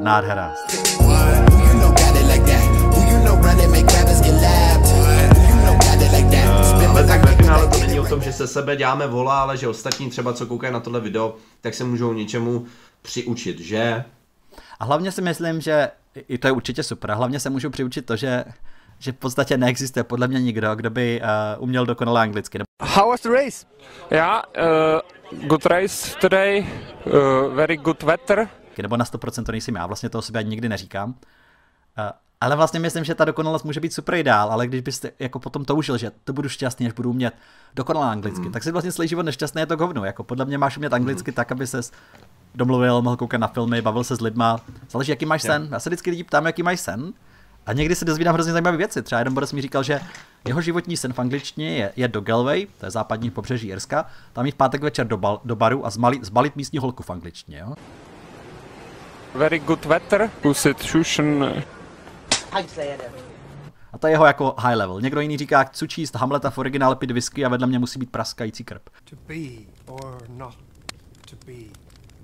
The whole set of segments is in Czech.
Nádhera. Ale tak ve finále to není o tom, že se sebe děláme vola, ale že ostatní třeba, co koukají na tohle video, tak se můžou něčemu přiučit, že? A hlavně si myslím, že i to je určitě super. A hlavně se můžu přiučit to, že že v podstatě neexistuje podle mě nikdo, kdo by uh, uměl dokonale anglicky. How was the race? Yeah, uh, good race today, uh, very good weather. Nebo na 100% to nejsem já, vlastně to o sobě ani nikdy neříkám. Uh, ale vlastně myslím, že ta dokonalost může být super ideál, ale když byste jako potom toužil, že to budu šťastný, až budu umět dokonale anglicky, mm. tak si vlastně celý život nešťastný je to hovno. Jako podle mě máš umět anglicky mm. tak, aby ses domluvil, mohl koukat na filmy, bavil se s lidma. Záleží, jaký máš sen. Já se vždycky lidi ptám, jaký máš sen. A někdy se dozvídám hrozně zajímavé věci. Třeba jeden Boris mi říkal, že jeho životní sen v angličtině je, je do Galway, to je západní pobřeží Irska, tam jít v pátek večer do, bal, do baru a zmalit, zbalit místní holku v angličtině. Jo? Very good weather, Pusit Shushan. A to je jeho jako high level. Někdo jiný říká, chci číst Hamleta v originále pit whisky a vedle mě musí být praskající krb. To be or not to be,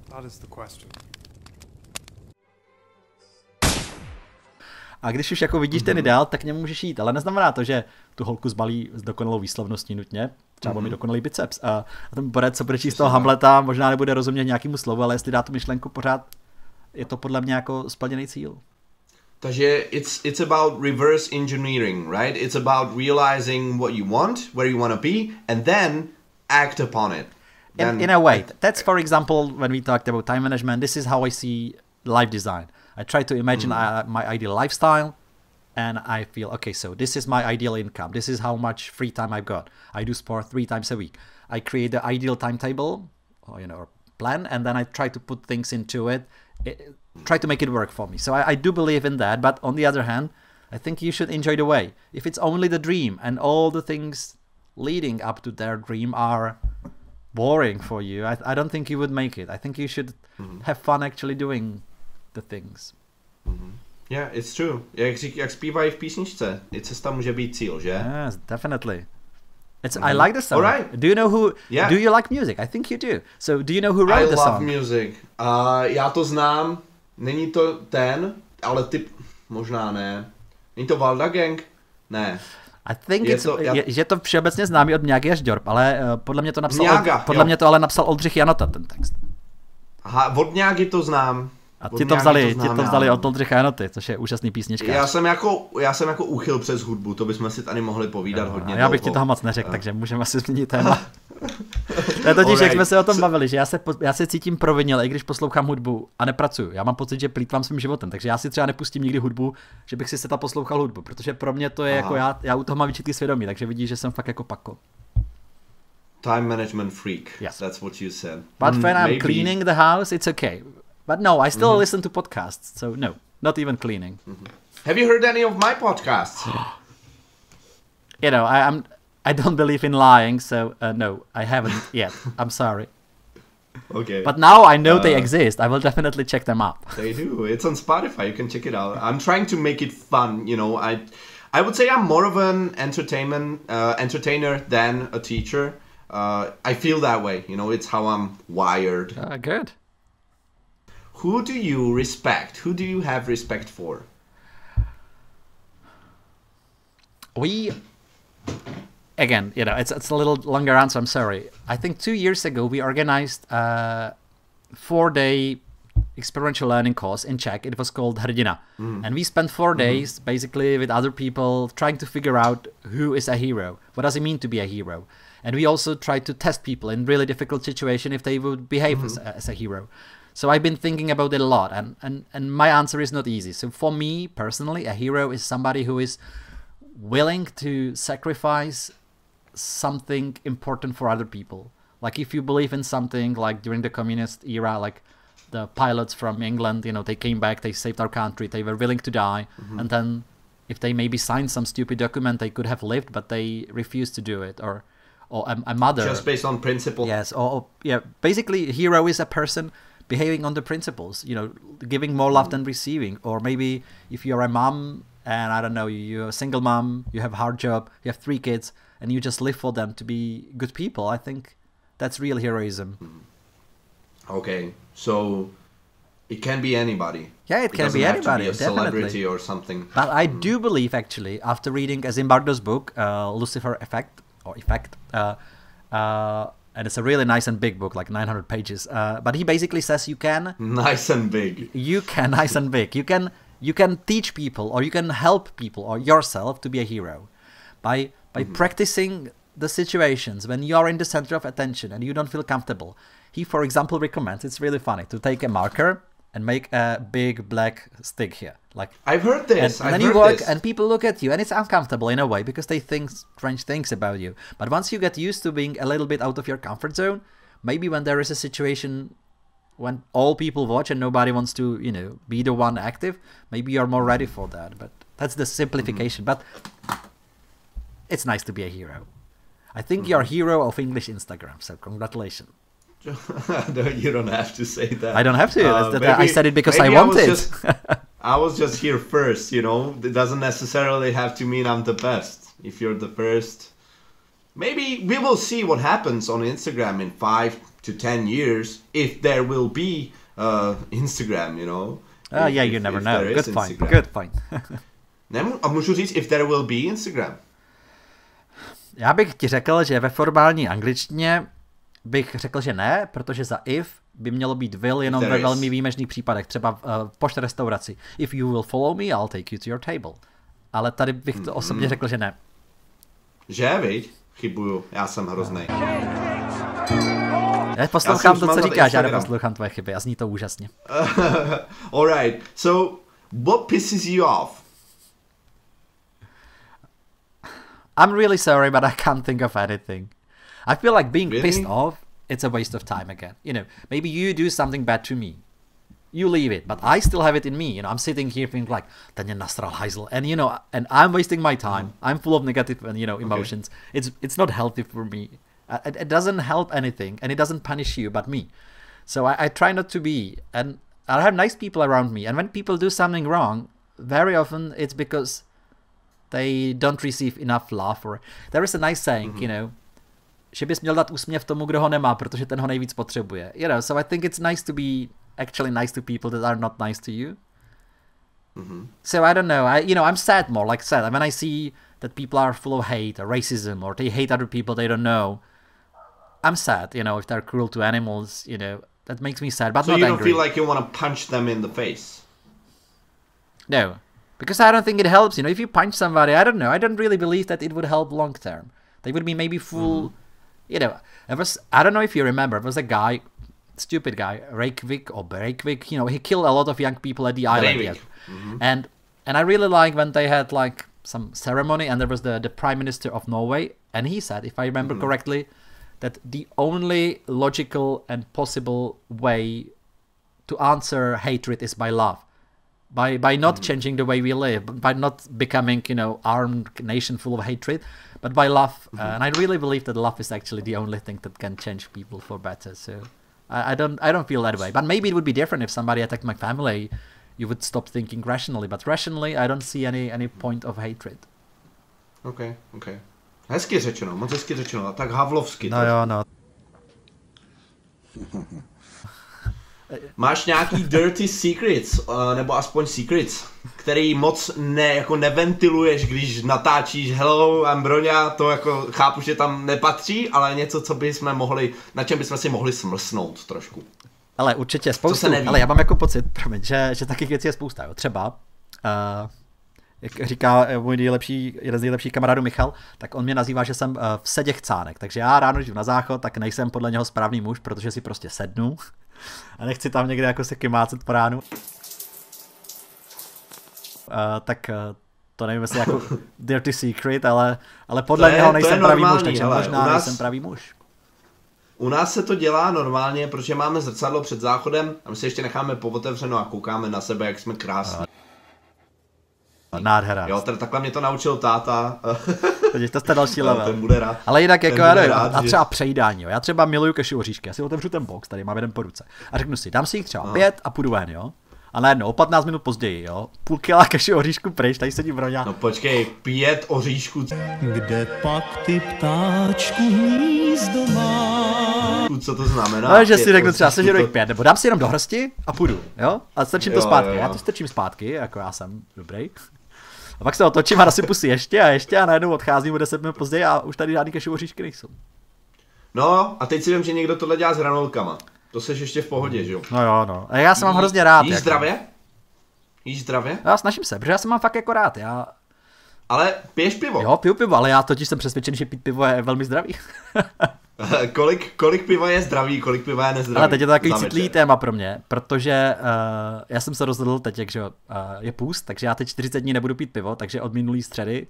that is the question. A když už jako vidíš ten mhm. ideál, tak k němu můžeš jít. Ale neznamená to, že tu holku zbalí s dokonalou výslovností nutně. Třeba mm-hmm. mi dokonalý biceps. A, a ten borec, co bude číst toho Hamleta, možná nebude rozumět nějakému slovu, ale jestli dá tu myšlenku pořád, je to podle mě jako splněný cíl. Takže it's, it's about reverse engineering, right? It's about realizing what you want, where you want to be, and then act upon it. in, in a way, that's for example when we talked about time management. This is how I see life design. I try to imagine mm. uh, my ideal lifestyle and I feel okay, so this is my ideal income. This is how much free time I've got. I do sport three times a week. I create the ideal timetable, or you know, plan, and then I try to put things into it, it try to make it work for me. So I, I do believe in that. But on the other hand, I think you should enjoy the way. If it's only the dream and all the things leading up to their dream are boring for you, I, I don't think you would make it. I think you should mm-hmm. have fun actually doing the things. Mm-hmm. Yeah, it's true. Jak, jak zpívají v písničce, i cesta může být cíl, že? Yes, definitely. It's. I like the song. All right. Do you know who? Yeah. Do you like music? I think you do. So do you know who wrote I the song? I love music. Uh, já to znám. Není to ten, ale typ možná ne. Není to Valda Gang? Ne. I think je it's, to, já... je, že to všeobecně známý od až Djorb, ale uh, podle mě to napsal Mňága, od, podle jo. mě to ale napsal Oldřich Janota ten text. Aha, od Mňágy to znám. A ti to vzali, to ti to vzali od Oldřicha Janoty, což je úžasný písnička. Já jsem jako, já jsem jako úchyl přes hudbu, to bychom si tady mohli povídat jo, hodně Já bych dlouho. ti toho moc neřekl, takže můžeme asi změnit téma. to je totiž, jak jsme se o tom bavili, že já se, já se cítím provinil, i když poslouchám hudbu a nepracuju. Já mám pocit, že plítvám svým životem, takže já si třeba nepustím nikdy hudbu, že bych si se ta poslouchal hudbu, protože pro mě to je jako Aha. jako já, já u toho mám výčitky svědomí, takže vidíš, že jsem fakt jako pako. Time management freak. Yes. That's what you said. But mm, when I'm maybe. cleaning the house, it's okay. But no, I still mm-hmm. listen to podcasts. So no, not even cleaning. Mm-hmm. Have you heard any of my podcasts? you know, I, I'm I don't believe in lying, so uh, no, I haven't yet. I'm sorry. Okay. But now I know uh, they exist. I will definitely check them up. They do. It's on Spotify. You can check it out. I'm trying to make it fun. You know, I, I would say I'm more of an entertainment uh, entertainer than a teacher. Uh, I feel that way. You know, it's how I'm wired. Uh, good. Who do you respect? Who do you have respect for? We again, you know, it's it's a little longer answer. I'm sorry. I think two years ago we organized a four-day experiential learning course in Czech. It was called Hrdina, mm. and we spent 4 mm-hmm. days basically with other people trying to figure out who is a hero. What does it mean to be a hero? And we also tried to test people in really difficult situation if they would behave mm-hmm. as, as a hero. So I've been thinking about it a lot, and, and, and my answer is not easy. So for me personally, a hero is somebody who is willing to sacrifice something important for other people. Like if you believe in something, like during the communist era, like the pilots from England, you know, they came back, they saved our country, they were willing to die, mm-hmm. and then if they maybe signed some stupid document, they could have lived, but they refused to do it, or or a, a mother just based on principle. Yes, or, or yeah, basically, a hero is a person behaving on the principles, you know, giving more love than receiving. Or maybe if you're a mom and I don't know, you're a single mom, you have a hard job, you have three kids, and you just live for them to be good people, I think that's real heroism. Okay, so It can be anybody. Yeah, it can be anybody, be a celebrity definitely. or something. But I do believe, actually, after reading Zimbardo's book, uh, Lucifer Effect, or Effect, uh, uh, and it's a really nice and big book, like 900 pages. Uh, but he basically says you can, Nice and big. you can, nice and big, you can, you can teach people, or you can help people, or yourself to be a hero, by by practicing the situations when you are in the center of attention and you don't feel comfortable. He, for example, recommends it's really funny to take a marker and make a big black stick here, like I've heard this. and, I've then you walk this. and people look at you and it's uncomfortable in a way because they think strange things about you. But once you get used to being a little bit out of your comfort zone maybe when there is a situation when all people watch and nobody wants to you know be the one active maybe you're more ready for that. But that's the simplification. But it's nice to be a hero. I think mm-hmm. you're a hero of english instagram so congratulations no, you don't have to say that. i don't have to Uh, that- i said it because i maybe was wanted just- I was just here first, you know. It doesn't necessarily have to mean I'm the best. If you're the first, maybe we will see what happens on Instagram in five to ten years, if there will be uh, Instagram, you know. oh If- yeah if- you never if know good point Instagram. good point Nemu- A můžu říct, if there will be Instagram. Já bych ti řekl, že ve formální angličtině bych řekl, že ne, protože za if by mělo být will jenom There ve velmi výjimečných případech, třeba v uh, pošt restauraci. If you will follow me, I'll take you to your table. Ale tady bych to osobně řekl, že ne. Že, viď? Chybuju, já jsem hrozný. Já poslouchám Já to, co říkáš, já neposlouchám tvoje chyby a zní to úžasně. Alright, so what pisses you off? I'm really sorry, but I can't think of anything. I feel like being Really? pissed off, it's a waste of time again. You know, maybe you do something bad to me. You leave it, but I still have it in me. You know, I'm sitting here thinking like, ten je nasral hajzl. And you know, and I'm wasting my time. I'm full of negative and you know emotions. It's it's not healthy for me. Uh, It, it doesn't help anything, and it doesn't punish you, but me. So I, I try not to be, and I have nice people around me. And when people do something wrong, very often it's because they don't receive enough love. Or there is a nice saying, you know, že bys měl dát úsměv tomu, kdo ho nemá, protože ten ho nejvíc potřebuje. You know, so I think it's nice to be actually nice to people that are not nice to you. Mm-hmm. So I don't know. I you know I'm sad more like sad. When I see that people are full of hate or racism or they hate other people they don't know, I'm sad. You know if they're cruel to animals, you know that makes me sad, but So not you don't angry. feel like you want to punch them in the face? No, because I don't think it helps. You know, if you punch somebody, I don't know. I don't really believe that it would help long term. They would be maybe full. Mm-hmm. You know, there was. I don't know if you remember. There was a guy, stupid guy, Reykjavik or Breivik. You know, he killed a lot of young people at the island. Breivik. yeah. Mm-hmm. And and I really like when they had like some ceremony, and there was the the prime minister of Norway, and he said, if I remember mm-hmm. correctly, that the only logical and possible way to answer hatred is by love by by not changing the way we live by not becoming you know armed nation full of hatred but by love uh, and i really believe that love is actually the only thing that can change people for better so I, I don't i don't feel that way but maybe it would be different if somebody attacked my family you would stop thinking rationally but rationally i don't see any any point of hatred OK, OK. Hezky řečeno, moc hezky řečeno. Tak havlovsky. to. jo no Máš nějaký dirty secrets, uh, nebo aspoň secrets, který moc ne, jako neventiluješ, když natáčíš Hello, I'm Broňa, to jako chápu, že tam nepatří, ale něco, co bychom mohli, na čem bychom si mohli smlsnout trošku. Ale určitě spoustu, ale já mám jako pocit, promiň, že, že takových věcí je spousta. Jo. Třeba, uh, jak říká eh, můj nejlepší, jeden z nejlepších kamarádů Michal, tak on mě nazývá, že jsem v sedě chcánek. Takže já ráno, když jdu na záchod, tak nejsem podle něho správný muž, protože si prostě sednu a nechci tam někde jako se kymácet po ránu. Uh, tak uh, to nevím, jestli jako dirty secret, ale, ale podle To je- něho nejsem pravý muž, normální, takže hele, možná u nás- nejsem pravý muž. U nás se to dělá normálně, protože máme zrcadlo před záchodem a my se ještě necháme povotevřeno a koukáme na sebe, jak jsme krásní. Nádhera. Jo, tady takhle mě to naučil táta. Takže to jste další No, level. ten bude rád. Ale jinak jako já nevím, rád, a že- třeba přejídání, jo. Já třeba miluju keši oříšky, já si otevřu ten box, tady mám jeden po ruce. A řeknu si, dám si jich třeba pět a půjdu ven, jo. A najednou o 15 minut později, jo. Půl kila keši oříšku pryč, tady sedí broňa. No počkej, pět oříšků, Kde pak ty ptáčku hnízdo má? co to znamená. No, že si řeknu třeba sežeru to- jich pět, nebo dám si jenom do hrsti a půjdu, jo? A strčím to Jo, zpátky, jo, jo. já to strčím zpátky, jako já jsem dobrý. A pak se otočím a nasypu si ještě a ještě a najednou odcházím o 10 minut později a už tady žádný kešov oříšky nejsou. No, a teď si vím, že někdo tohle dělá s hranolkama. To seš ještě v pohodě, že jo? No jo, no. A já se mám hrozně rád. Jíš jako. zdravě? Jíš zdravě? Já snažím se, protože já se mám fakt jako rád. Já, Ale piješ pivo. jo, piju pivo, ale já totiž jsem přesvědčený, že pít pivo je velmi zdravý. kolik, kolik piva je zdravý, kolik piva je nezdravý? Ale teď je to takový citlivý téma pro mě, protože uh, já jsem se rozhodl teď, jak, že uh, je půst, takže já teď 40 dní nebudu pít pivo, takže od minulý středy,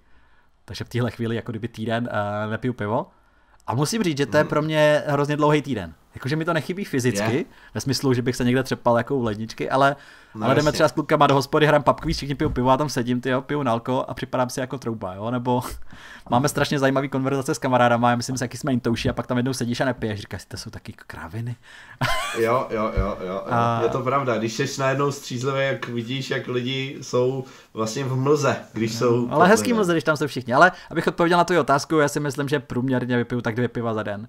takže v téhle chvíli jako kdyby týden uh, nepiju pivo. A musím říct, že to je pro mě hrozně dlouhý týden. Jakože mi to nechybí fyzicky, Je. ve smyslu, že bych se někde třepal jako u ledničky, ale, No no, ale jdeme jasně. třeba s klukama do hospody, hrám papkový, všichni pijou pivo a tam sedím, ty jo, piju nalko a připadám si jako trouba, jo, nebo máme strašně zajímavý konverzace s kamarádama, já myslím si, jaký jsme intouši a pak tam jednou sedíš a nepiješ, říkáš si, to jsou taky kráviny. Jo, jo, jo, jo. A- Je to pravda, když jsi najednou střízlivý, jak vidíš, jak lidi jsou vlastně v mlze, když jsou... Ale hezký mlze, když tam jsou všichni. Ale abych odpověděl na tu otázku, já si myslím, že průměrně vypiju tak dvě piva za den.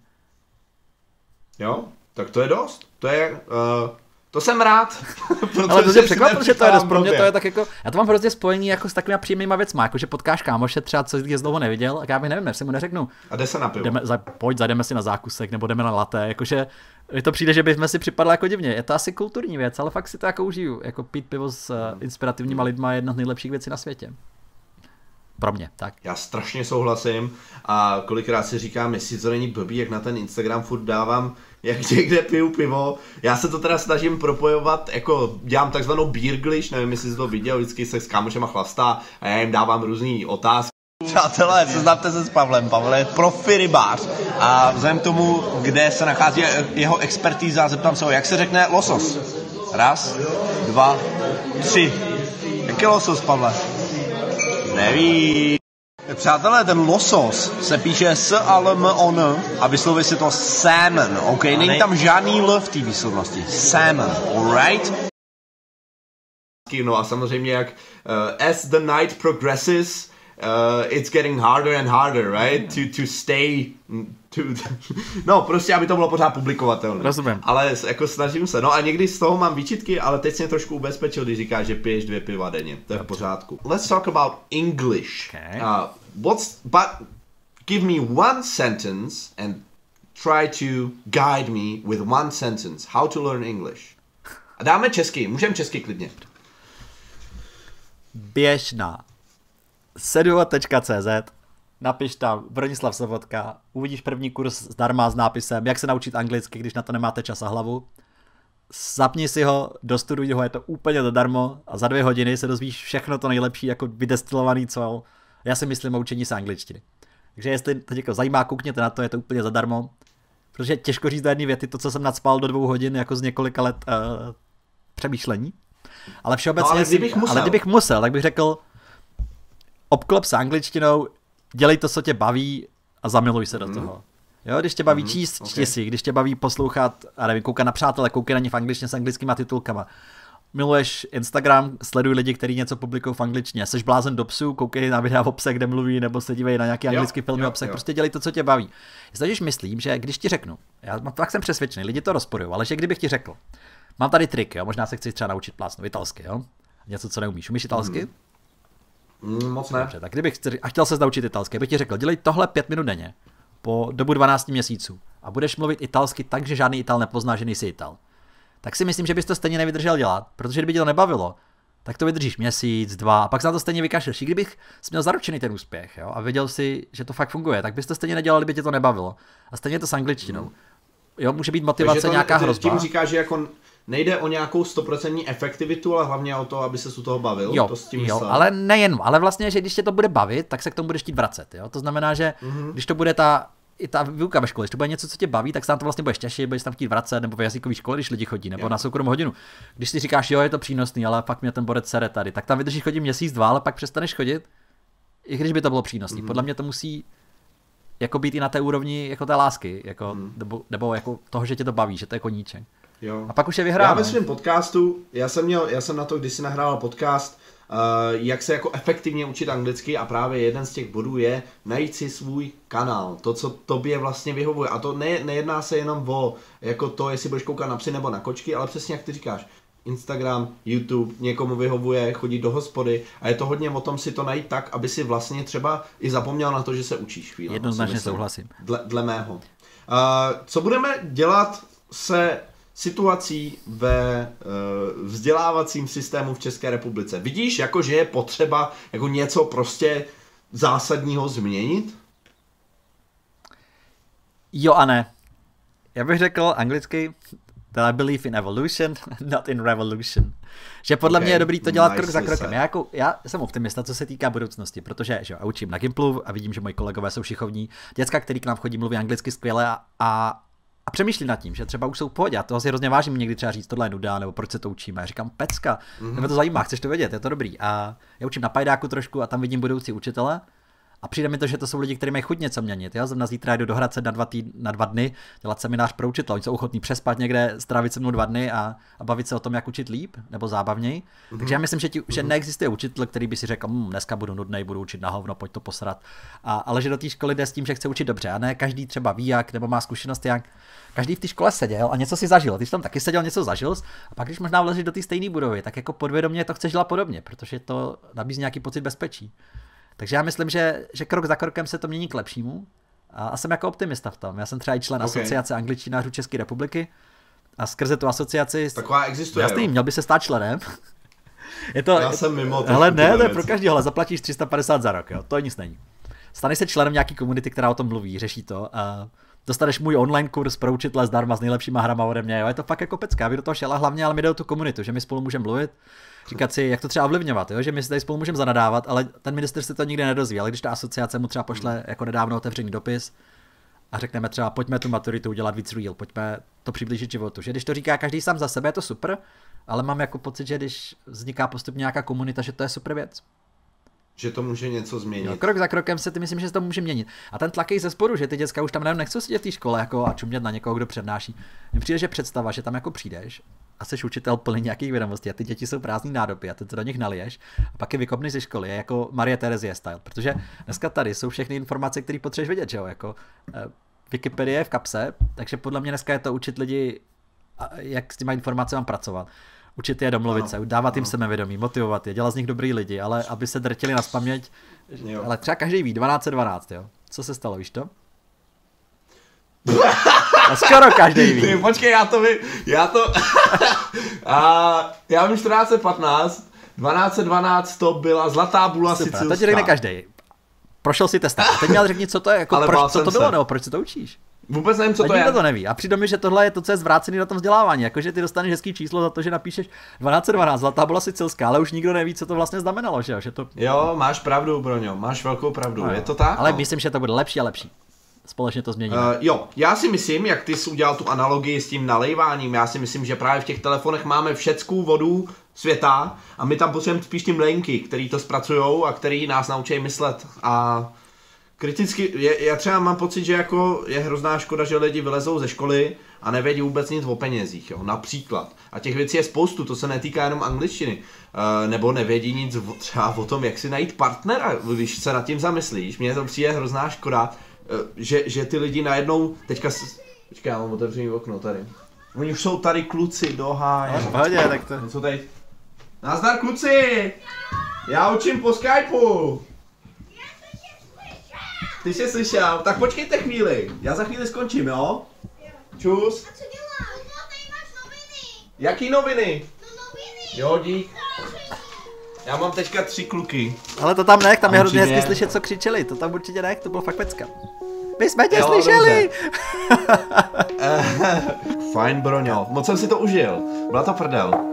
Jo, tak to je dost. To je... Uh, to jsem rád. Ale to mě překvapilo, že to je dost. Pro mě to je tak jako, já to mám hrozně spojený jako s takovými příjemnýma věcma, jako že potkáš kámoše třeba, co je dlouho neviděl, a já bych nevím, jestli mu neřeknu, A jde se na pivo. jdeme, za, pojď, zajdeme si na zákusek, nebo jdeme na laté, jakože mi to přijde, že bychom si připadli jako divně. Je to asi kulturní věc, ale fakt si to jako užiju. Jako pít pivo s uh, inspirativníma lidma je jedna z nejlepších věcí na světě. Pro mě, tak. Já strašně souhlasím a kolikrát si říkám, jestli to není blbý, jak na ten Instagram furt dávám, jak někde piju pivo. Já se to teda snažím propojovat, jako dělám takzvanou beerglish, nevím, jestli jsi to viděl, vždycky se s kámošema chlastá a já jim dávám různý otázky. Přátelé, seznamte se s Pavlem. Pavel je profi rybář a vzhledem k tomu, kde se nachází jeho expertíza, zeptám se ho, jak se řekne losos. Raz, dva, tři. Jak je losos, Pavle? Neví. Přátelé, ten losos se píše s a l m o n a vysloví se to salmon, ok? Není tam žádný l v té výslovnosti. Salmon, alright? No a samozřejmě jak uh, as the night progresses, uh, it's getting harder and harder, right? To, to stay, to, no prostě, aby to bylo pořád publikovatelné. Rozumím. Ale jako snažím se, no a někdy z toho mám výčitky, ale teď jsem trošku ubezpečil, když říkáš, že piješ dvě piva denně, to je v pořádku. Let's talk about English. Okay. Uh, what's, but give me one sentence and try to guide me with one sentence how to learn English. A dáme česky, můžeme česky klidně. běž na seduo.cz, napiš tam Bronislav Sobotka, uvidíš první kurz zdarma s nápisem, jak se naučit anglicky, když na to nemáte čas a hlavu. Zapni si ho, dostuduj ho, je to úplně zadarmo a za dvě hodiny se dozvíš všechno to nejlepší, jako vydestilovaný, co já si myslím o učení se angličtiny. Takže jestli to jako zajímá, koukněte na to, je to úplně zadarmo. Protože těžko říct do jedné věty to, co jsem nadspal do dvou hodin, jako z několika let uh, přemýšlení. Ale všeobecně, No, ale si- kdybych musel. ale kdybych musel, tak bych řekl, obklop se angličtinou, dělej to, co tě baví a zamiluj se do toho. Jo, když tě baví číst, ok. čti si, když tě baví poslouchat, a nevím, koukat na přátele, koukej na ně v angličtině s anglickýma titulkama. Miluješ Instagram, sleduj lidi, kteří něco publikují v angličtině. Seš blázen do psů, koukej na videa v obsah, kde mluví, nebo se dívej na nějaký Jo, anglický film jo, obsah. jo. Prostě dělej to, co tě baví. Totiž myslím, že když ti řeknu, já fakt jsem přesvědčený, lidi to rozporují, ale že kdybych ti řekl, mám tady trik, jo, možná se chci třeba naučit plásnout italsky, jo, něco, co neumíš. Umíš italsky? Mm, moc ne. Dobře, tak kdybych a chtěl se naučit italsky, bych ti řekl, dělej tohle pět minut denně po dobu 12 měsíců a budeš mluvit italsky tak, že žádný Ital nepozná, že nejsi Ital. Tak si myslím, že bys to stejně nevydržel dělat, protože kdyby tě to nebavilo, tak to vydržíš měsíc, dva, a pak se na to stejně vykašleš. I kdybych měl zaručený ten úspěch jo, a věděl si, že to fakt funguje, tak bys to stejně nedělal, kdyby tě to nebavilo. A stejně to s angličtinou. Jo, může být motivace Takže to, nějaká hrozba. Tím říká, že jako nejde o nějakou stoprocentní efektivitu, ale hlavně o to, aby se u toho bavil. Jo, to s tím jo myslel. ale nejen, ale vlastně, že když tě to bude bavit, tak se k tomu budeš chtít vracet. Jo? To znamená, že Mhm. mm-hmm. když to bude ta, i ta výuka ve škole, když to bude něco, co tě baví, tak se na to vlastně budeš těšit, budeš tam chtít vracet, nebo v jazykové škole, když lidi chodí, nebo Jo. na soukromou hodinu. Když si říkáš, jo, je to přínosný, ale pak mě ten borec sere tady, tak tam vydržíš chodit měsíc, dva, ale pak přestaneš chodit, i když by to bylo přínosný. Mhm. Mm-hmm. Podle mě to musí jako být i na té úrovni jako té lásky, jako, Mhm. mm. nebo, nebo jako toho, že tě to baví, že to je koníček. Jo. A pak už je Já vyhráno. ve svém podcastu, já jsem, měl, já jsem na to kdysi nahrával podcast jak se jako efektivně učit anglicky a právě jeden z těch bodů je najít si svůj kanál, to, co tobě vlastně vyhovuje. A to ne, nejedná se jenom o jako to, jestli budeš koukat na psy nebo na kočky, ale přesně jak ty říkáš, Instagram, YouTube, někomu vyhovuje chodit do hospody a je to hodně o tom si to najít tak, aby si vlastně třeba i zapomněl na to, že se učíš chvíli. Jednoznačně souhlasím. Dle, dle mého. Uh, co budeme dělat se situací ve uh, vzdělávacím systému v České republice? Vidíš, jako že je potřeba jako něco prostě zásadního změnit? Jo a ne. Já bych řekl anglicky that I believe in evolution, not in revolution. Že podle okay, mě je dobrý to dělat krok za krokem. Já, jako, já jsem optimista, co se týká budoucnosti, protože že já učím na Gimplu a vidím, že moji kolegové jsou šikovní. Děcka, který k nám chodí, mluví anglicky skvěle a, a a přemýšlí nad tím, že třeba už jsou v pohodě. A toho si hrozně vážím někdy třeba říct, tohle je nuda, nebo proč se to učíme. Já říkám, pecka, mm-hmm. nebo to zajímá, chceš to vědět, je to dobrý. A já učím na Pajdáku trošku a tam vidím budoucí učitele a přijde mi to, že to jsou lidi, kteří mají chuť něco měnit. Já na zítra jdu do Hradce na dva, tý, na dva dny dělat seminář pro učitele. Oni jsou ochotní přespat někde, strávit se mnou dva dny a, a bavit se o tom, jak učit líp nebo zábavněji. Mm-hmm. Takže já myslím, že, ti, mm-hmm. že neexistuje učitel, který by si řekl, hm, dneska budu nudný, budu učit na hovno, pojď to posrat. A, ale že do té školy jde s tím, že chce učit dobře. A ne každý třeba ví jak, nebo má zkušenost jak. Každý v té škole seděl a něco si zažil. Ty jsi tam taky seděl, něco zažil. A pak, když možná vlezeš do té stejné budovy, tak jako podvědomě to chceš dělat podobně, protože to nabízí nějaký pocit bezpečí. Takže já myslím, že, že krok za krokem se to mění k lepšímu. A, a jsem jako optimista v tom. Já jsem třeba i člen okay. asociace angličtinářů České republiky a skrze tu asociaci... Taková existuje, Jasný, měl by se stát členem. je to, Já jsem mimo. Ale ne, to je pro každého, ale zaplatíš 350 za rok, jo, to nic není. Staneš se členem nějaký komunity, která o tom mluví, řeší to a dostaneš můj online kurz pro učitele zdarma s nejlepšíma hrama ode mě, jo, je to fakt jako pecka, vy do toho šel a hlavně, ale mi jde o tu komunitu, že my spolu můžeme mluvit, říkat si, jak to třeba ovlivňovat, jo? že my si tady spolu můžeme zanadávat, ale ten minister se to nikdy nedozví. Ale když ta asociace mu třeba pošle jako nedávno otevřený dopis a řekneme třeba, pojďme tu maturitu udělat víc real, pojďme to přiblížit životu. Že když to říká každý sám za sebe, je to super, ale mám jako pocit, že když vzniká postupně nějaká komunita, že to je super věc že to může něco změnit. No, krok za krokem se ty myslím, že se to může měnit. A ten tlak je ze sporu, že ty děcka už tam nechcou sedět v té škole jako a čumět na někoho, kdo přednáší. Mně přijde, že představa, že tam jako přijdeš a jsi učitel plný nějakých vědomostí a ty děti jsou prázdný nádoby a ty to do nich naliješ a pak je vykopneš ze školy, je jako Marie Terezie style, protože dneska tady jsou všechny informace, které potřebuješ vědět, že jo, jako eh, Wikipedie v kapse, takže podle mě dneska je to učit lidi, jak s těma informacemi pracovat učit je domluvit se, dávat jim sebevědomí, motivovat je, dělat z nich dobrý lidi, ale aby se drtili na spaměť, ale třeba každý ví, 12 12, jo. Co se stalo, víš to? A skoro každý ví. Ty, počkej, já to vím, já to... a já vím 1415, 1212 to byla zlatá bula Super, sicilská. to ti řekne každý. Prošel si testem. A teď mi ale řekni, co to je, jako proč, co to bylo, se. nebo proč se to učíš? Vůbec nevím, co to je. to neví. A přijde mi, že tohle je to, co je zvrácený na tom vzdělávání. Jakože ty dostaneš hezký číslo za to, že napíšeš 1212, zlatá byla sicilská, ale už nikdo neví, co to vlastně znamenalo, že jo? Že to... Jo, máš pravdu, Broňo, máš velkou pravdu. No, je to tak? Ale no. myslím, že to bude lepší a lepší. Společně to změníme. Uh, jo, já si myslím, jak ty jsi udělal tu analogii s tím nalejváním, já si myslím, že právě v těch telefonech máme všeckou vodu světa a my tam potřebujeme spíš ty mlenky, který to zpracují a který nás naučí myslet a kriticky, je, já třeba mám pocit, že jako je hrozná škoda, že lidi vylezou ze školy a nevědí vůbec nic o penězích, jo, například. A těch věcí je spoustu, to se netýká jenom angličtiny. Uh, nebo nevědí nic o, třeba o tom, jak si najít partnera, když se nad tím zamyslíš. Mně to přijde hrozná škoda, uh, že, že ty lidi najednou, teďka, počkej, já mám otevřený okno tady. Oni už jsou tady kluci, doháje. Pohodě, tak to... Co tady? Nazdar kluci! Já učím po Skypeu. Ty jsi slyšel? Tak počkejte chvíli. Já za chvíli skončím, jo? Čus. A co děláš? No, tady máš noviny. Jaký noviny? No, noviny. Jo, dík. Já mám teďka tři kluky. Ale to tam nech, tam je hrozně hezky slyšet, co křičeli. To tam určitě nech, to bylo fakt pecka. My jsme tě jo, slyšeli! Fajn, Broňo. Moc jsem si to užil. Byla to prdel.